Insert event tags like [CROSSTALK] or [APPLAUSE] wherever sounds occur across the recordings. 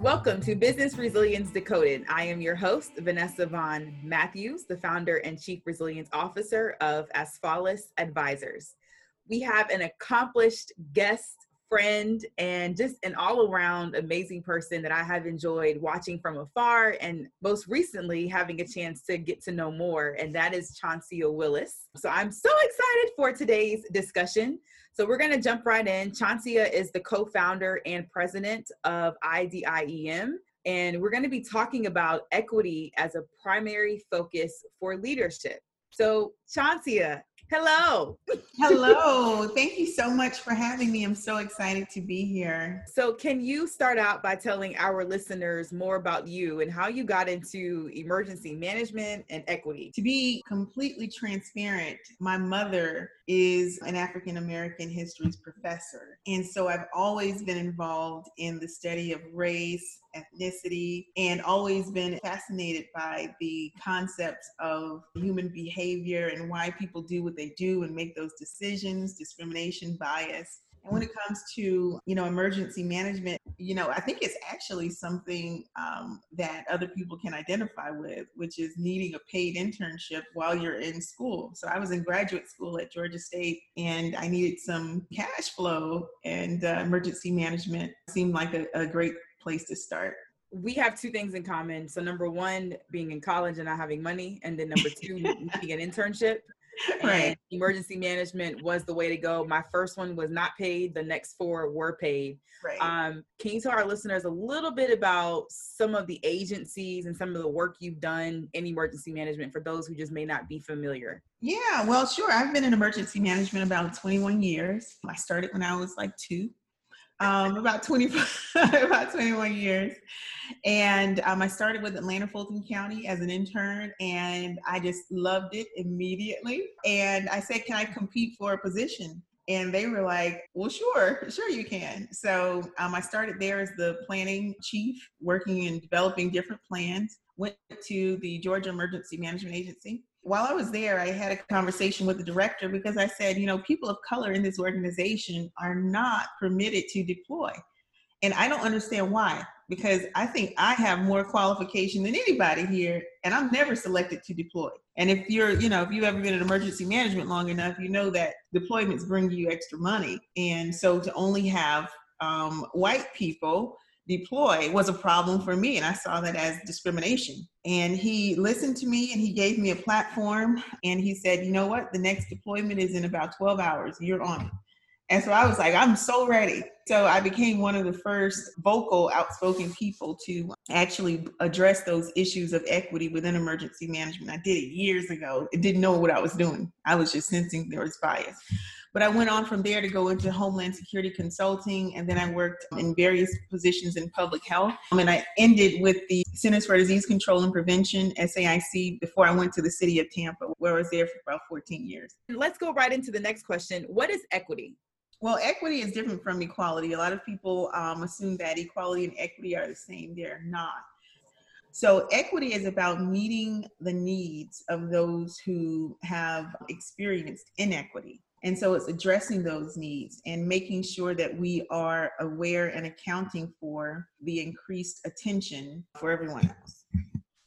Welcome to Business Resilience Decoded. I am your host, Vanessa Vaughn Matthews, the founder and chief resilience officer of Asfalis Advisors. We have an accomplished guest, friend, and just an all around amazing person that I have enjoyed watching from afar and most recently having a chance to get to know more, and that is Chauncia Willis. So I'm so excited for today's discussion. So we're going to jump right in. Chauncia is the co founder and president of IDIEM. And we're going to be talking about equity as a primary focus for leadership. So, Chauncia, Hello. Hello. Thank you so much for having me. I'm so excited to be here. So, can you start out by telling our listeners more about you and how you got into emergency management and equity? To be completely transparent, my mother is an African American histories professor. And so I've always been involved in the study of race, ethnicity, and always been fascinated by the concepts of human behavior and why people do what they do and make those decisions, discrimination, bias. And when it comes to, you know, emergency management, you know, I think it's actually something um, that other people can identify with, which is needing a paid internship while you're in school. So I was in graduate school at Georgia State and I needed some cash flow and uh, emergency management seemed like a, a great place to start we have two things in common. So number one, being in college and not having money, and then number two, [LAUGHS] needing an internship. right. emergency management was the way to go. My first one was not paid. The next four were paid. Right. Um, can you tell our listeners a little bit about some of the agencies and some of the work you've done in emergency management for those who just may not be familiar? Yeah, well, sure. I've been in emergency management about 21 years. I started when I was like two um, about 20, [LAUGHS] about 21 years. And um, I started with Atlanta Fulton County as an intern, and I just loved it immediately. And I said, Can I compete for a position? And they were like, Well, sure, sure you can. So um, I started there as the planning chief, working and developing different plans. Went to the Georgia Emergency Management Agency while I was there, I had a conversation with the director because I said, you know, people of color in this organization are not permitted to deploy. And I don't understand why, because I think I have more qualification than anybody here, and I'm never selected to deploy. And if you're, you know, if you've ever been in emergency management long enough, you know that deployments bring you extra money. And so to only have um, white people deploy was a problem for me and i saw that as discrimination. And he listened to me and he gave me a platform and he said you know what? The next deployment is in about 12 hours. You're on it. And so i was like i'm so ready. So i became one of the first vocal outspoken people to actually address those issues of equity within emergency management. I did it years ago. I didn't know what i was doing. I was just sensing there was bias but I went on from there to go into Homeland Security Consulting, and then I worked in various positions in public health. Um, and I ended with the Centers for Disease Control and Prevention, SAIC, before I went to the city of Tampa, where I was there for about 14 years. Let's go right into the next question. What is equity? Well, equity is different from equality. A lot of people um, assume that equality and equity are the same. They're not. So, equity is about meeting the needs of those who have experienced inequity. And so it's addressing those needs and making sure that we are aware and accounting for the increased attention for everyone else.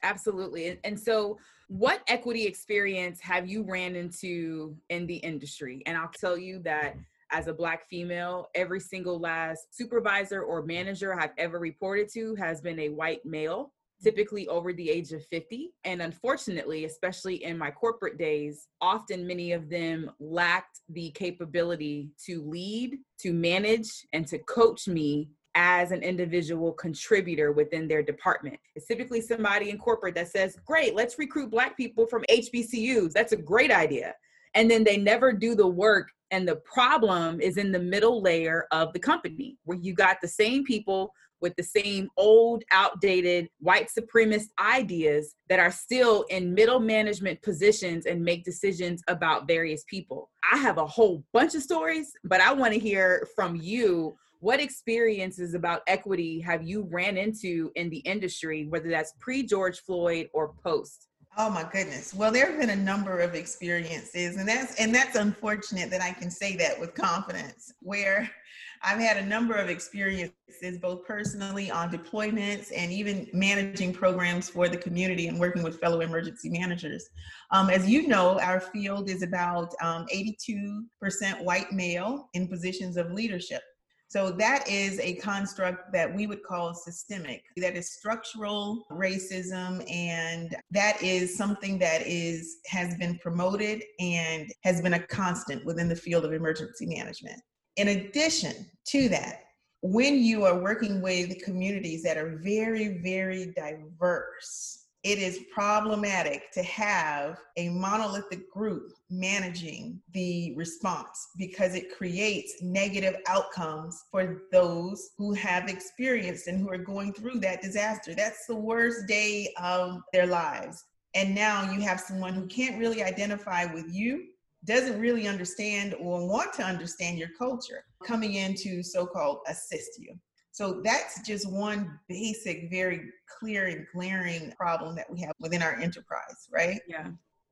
Absolutely. And so, what equity experience have you ran into in the industry? And I'll tell you that as a Black female, every single last supervisor or manager I've ever reported to has been a white male typically over the age of 50. And unfortunately, especially in my corporate days, often many of them lacked the capability to lead, to manage, and to coach me as an individual contributor within their department. It's typically somebody in corporate that says, Great, let's recruit Black people from HBCUs. That's a great idea. And then they never do the work. And the problem is in the middle layer of the company, where you got the same people with the same old, outdated white supremacist ideas that are still in middle management positions and make decisions about various people. I have a whole bunch of stories, but I want to hear from you. What experiences about equity have you ran into in the industry, whether that's pre George Floyd or post? Oh my goodness. Well, there have been a number of experiences and that's and that's unfortunate that I can say that with confidence where I've had a number of experiences both personally on deployments and even managing programs for the community and working with fellow emergency managers. Um, as you know, our field is about um, 82% white male in positions of leadership. So that is a construct that we would call systemic. That is structural racism and that is something that is has been promoted and has been a constant within the field of emergency management. In addition to that, when you are working with communities that are very very diverse, it is problematic to have a monolithic group managing the response because it creates negative outcomes for those who have experienced and who are going through that disaster. That's the worst day of their lives. And now you have someone who can't really identify with you, doesn't really understand or want to understand your culture coming in to so called assist you. So that's just one basic, very clear and glaring problem that we have within our enterprise, right? Yeah.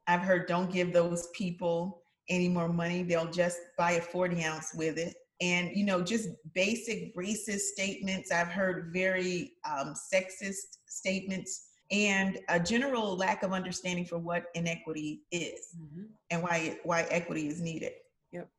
I've heard don't give those people any more money. They'll just buy a 40 ounce with it. And, you know, just basic racist statements. I've heard very um, sexist statements and a general lack of understanding for what inequity is mm-hmm. and why, why equity is needed Yep.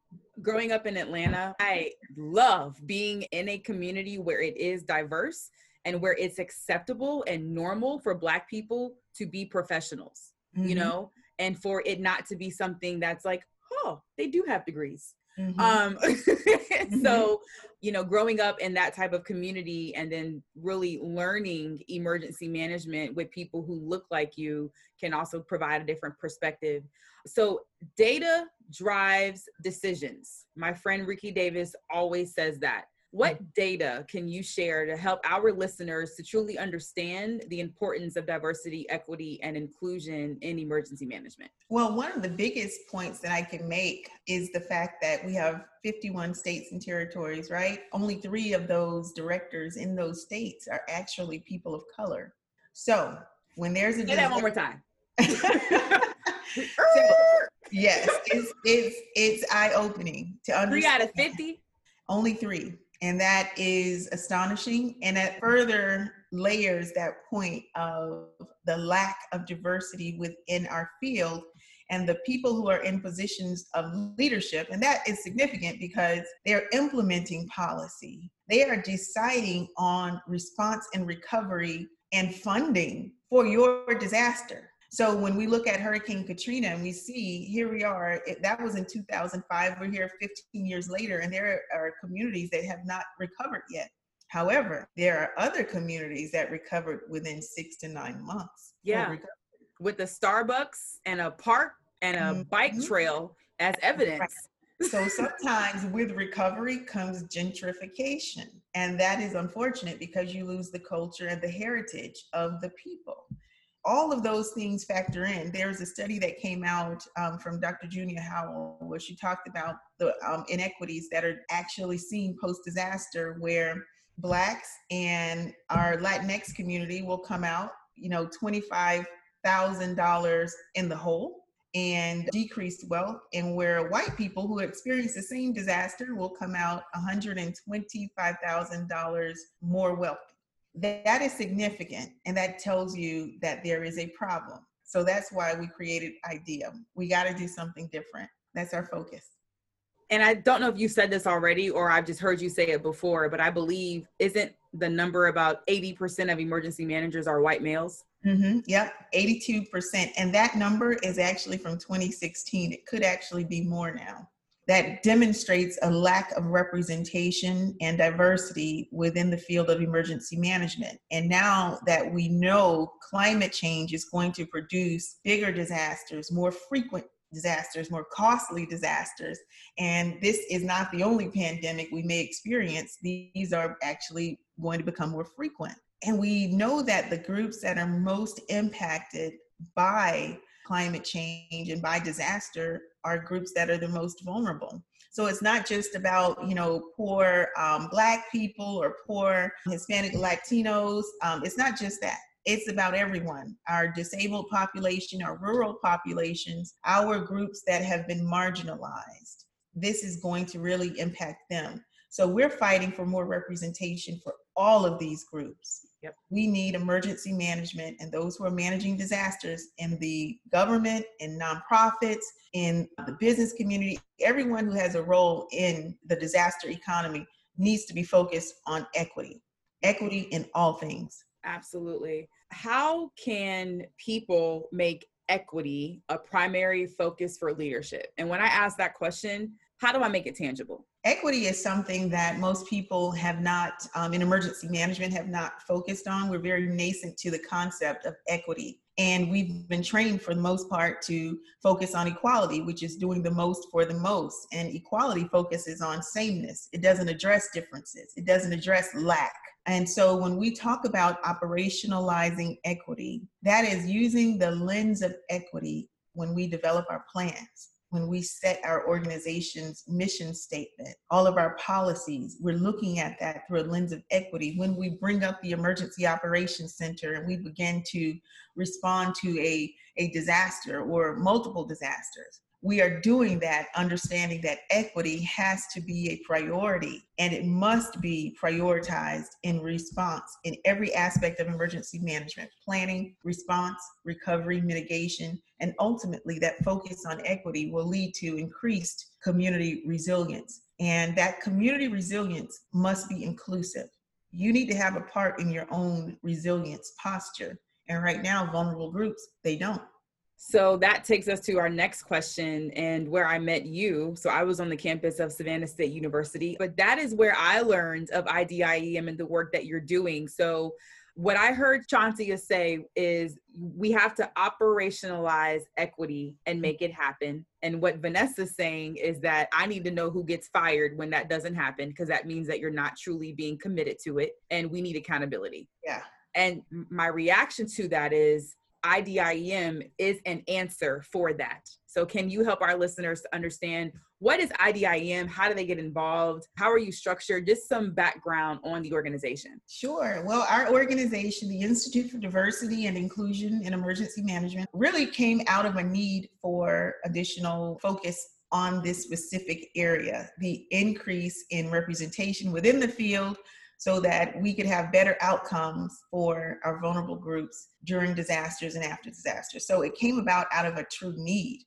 growing up in Atlanta, I love being in a community where it is diverse and where it's acceptable and normal for Black people to be professionals, mm-hmm. you know, and for it not to be something that's like, oh, they do have degrees. Mm-hmm. Um, [LAUGHS] mm-hmm. so, you know, growing up in that type of community and then really learning emergency management with people who look like you can also provide a different perspective. So, data drives decisions. My friend Ricky Davis always says that. What mm. data can you share to help our listeners to truly understand the importance of diversity, equity, and inclusion in emergency management? Well, one of the biggest points that I can make is the fact that we have 51 states and territories, right? Only three of those directors in those states are actually people of color. So when there's a say that one more time. [LAUGHS] so, yes, it's it's it's eye opening to understand. Three out of 50. Only three and that is astonishing and that further layers that point of the lack of diversity within our field and the people who are in positions of leadership and that is significant because they're implementing policy. They are deciding on response and recovery and funding for your disaster so when we look at Hurricane Katrina and we see here we are, it, that was in 2005. We're here 15 years later, and there are communities that have not recovered yet. However, there are other communities that recovered within six to nine months. Yeah. With the Starbucks and a park and a mm-hmm. bike trail as evidence. so [LAUGHS] sometimes with recovery comes gentrification. And that is unfortunate because you lose the culture and the heritage of the people all of those things factor in. There's a study that came out um, from Dr. Junia Howell where she talked about the um, inequities that are actually seen post disaster, where Blacks and our Latinx community will come out, you know, $25,000 in the hole and decreased wealth, and where white people who experience the same disaster will come out $125,000 more wealthy that is significant and that tells you that there is a problem. So that's why we created IDIEM. We got to do something different. That's our focus. And i don't know if you said this already or i've just heard you say it before but i believe isn't the number about 80% of emergency managers are white males? Mm-hmm. yep 82% and that number is actually from 2016 it could actually be more now that demonstrates a lack of representation and diversity within the field of emergency management. And now that we know climate change is going to produce bigger disasters, more frequent disasters, more costly disasters, and this is not the only pandemic we may experience, these are actually going to become more frequent. And we know that the groups that are most impacted by climate change and by disaster are groups that are the most vulnerable. So it's not just about, you know, poor um, Black people or poor Hispanic Latinos. Um, it's not just that. It's about everyone our disabled population, our rural populations, our groups that have been marginalized. This is going to really impact them. So we're fighting for more representation for all of these groups. Yep. We need emergency management and those who are managing disasters in the government, in nonprofits, in the business community, everyone who has a role in the disaster economy needs to be focused on equity, equity in all things. Absolutely. How can people make equity a primary focus for leadership? And when I ask that question, how do I make it tangible? Equity is something that most people have not, um, in emergency management, have not focused on. We're very nascent to the concept of equity. And we've been trained for the most part to focus on equality, which is doing the most for the most. And equality focuses on sameness, it doesn't address differences, it doesn't address lack. And so when we talk about operationalizing equity, that is using the lens of equity when we develop our plans when we set our organization's mission statement, all of our policies, we're looking at that through a lens of equity. When we bring up the Emergency Operations Center and we begin to respond to a, a disaster or multiple disasters, we are doing that understanding that equity has to be a priority and it must be prioritized in response in every aspect of emergency management planning, response, recovery, mitigation, and ultimately that focus on equity will lead to increased community resilience. And that community resilience must be inclusive. You need to have a part in your own resilience posture. And right now, vulnerable groups, they don't. So that takes us to our next question and where I met you. So I was on the campus of Savannah State University, but that is where I learned of IDIEM and the work that you're doing. So what I heard Chauncia say is we have to operationalize equity and make it happen. And what Vanessa's saying is that I need to know who gets fired when that doesn't happen, because that means that you're not truly being committed to it. And we need accountability. Yeah. And my reaction to that is IDIEM is an answer for that. So, can you help our listeners to understand what is IDIEM? How do they get involved? How are you structured? Just some background on the organization. Sure. Well, our organization, the Institute for Diversity and Inclusion in Emergency Management, really came out of a need for additional focus on this specific area the increase in representation within the field so that we could have better outcomes for our vulnerable groups during disasters and after disasters. So it came about out of a true need.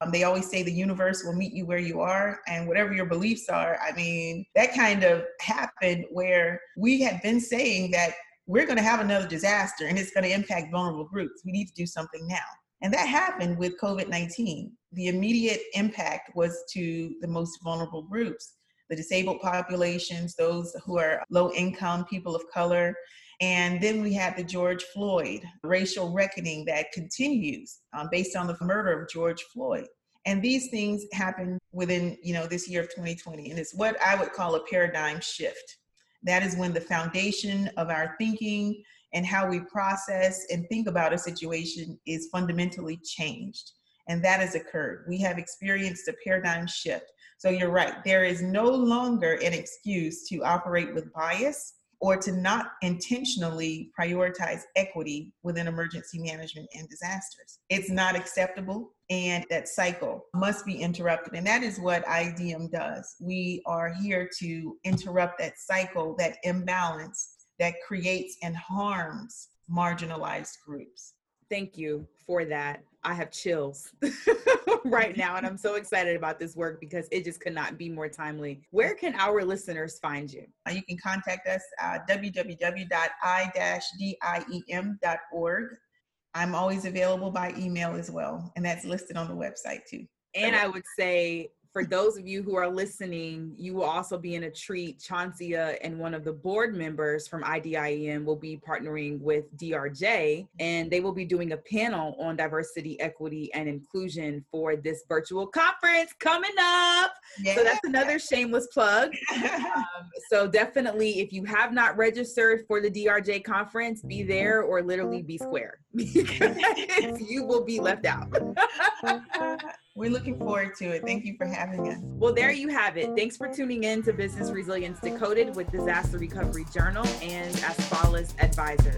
Um, they always say the universe will meet you where you are, and whatever your beliefs are. I mean, that kind of happened where we had been saying that we're going to have another disaster and it's going to impact vulnerable groups. We need to do something now. And that happened with COVID 19. The immediate impact was to the most vulnerable groups the disabled populations, those who are low income, people of color. And then we had the George Floyd racial reckoning that continues um, based on the murder of George Floyd. And these things happen within, you know, this year of 2020. And it's what I would call a paradigm shift. That is when the foundation of our thinking and how we process and think about a situation is fundamentally changed. And that has occurred. We have experienced a paradigm shift so you're right. There is no longer an excuse to operate with bias or to not intentionally prioritize equity within emergency management and disasters. It's not acceptable, and that cycle must be interrupted. And that is what IDIEM does. We are here to interrupt that cycle, that imbalance that creates and harms marginalized groups. Thank you for that. I have chills [LAUGHS] right [LAUGHS] now, and I'm so excited about this work because it just could not be more timely. Where can our listeners find you? Uh, you can contact us at www.i-diem.org. I'm always available by email as well, and that's listed on the website too. And I would say for those of you who are listening, you will also be in a treat. Chauncia and one of the board members from IDIEM will be partnering with DRJ, and they will be doing a panel on diversity, equity, and inclusion for this virtual conference coming up. Yeah. So that's another shameless plug. [LAUGHS] um, so definitely, if you have not registered for the DRJ conference, be there or literally be square [LAUGHS] because you will be left out. [LAUGHS] We're looking forward to it. Thank you for having us. Well, there you have it. Thanks for tuning in to Business Resilience Decoded with Disaster Recovery Journal and Asfalis Advisors.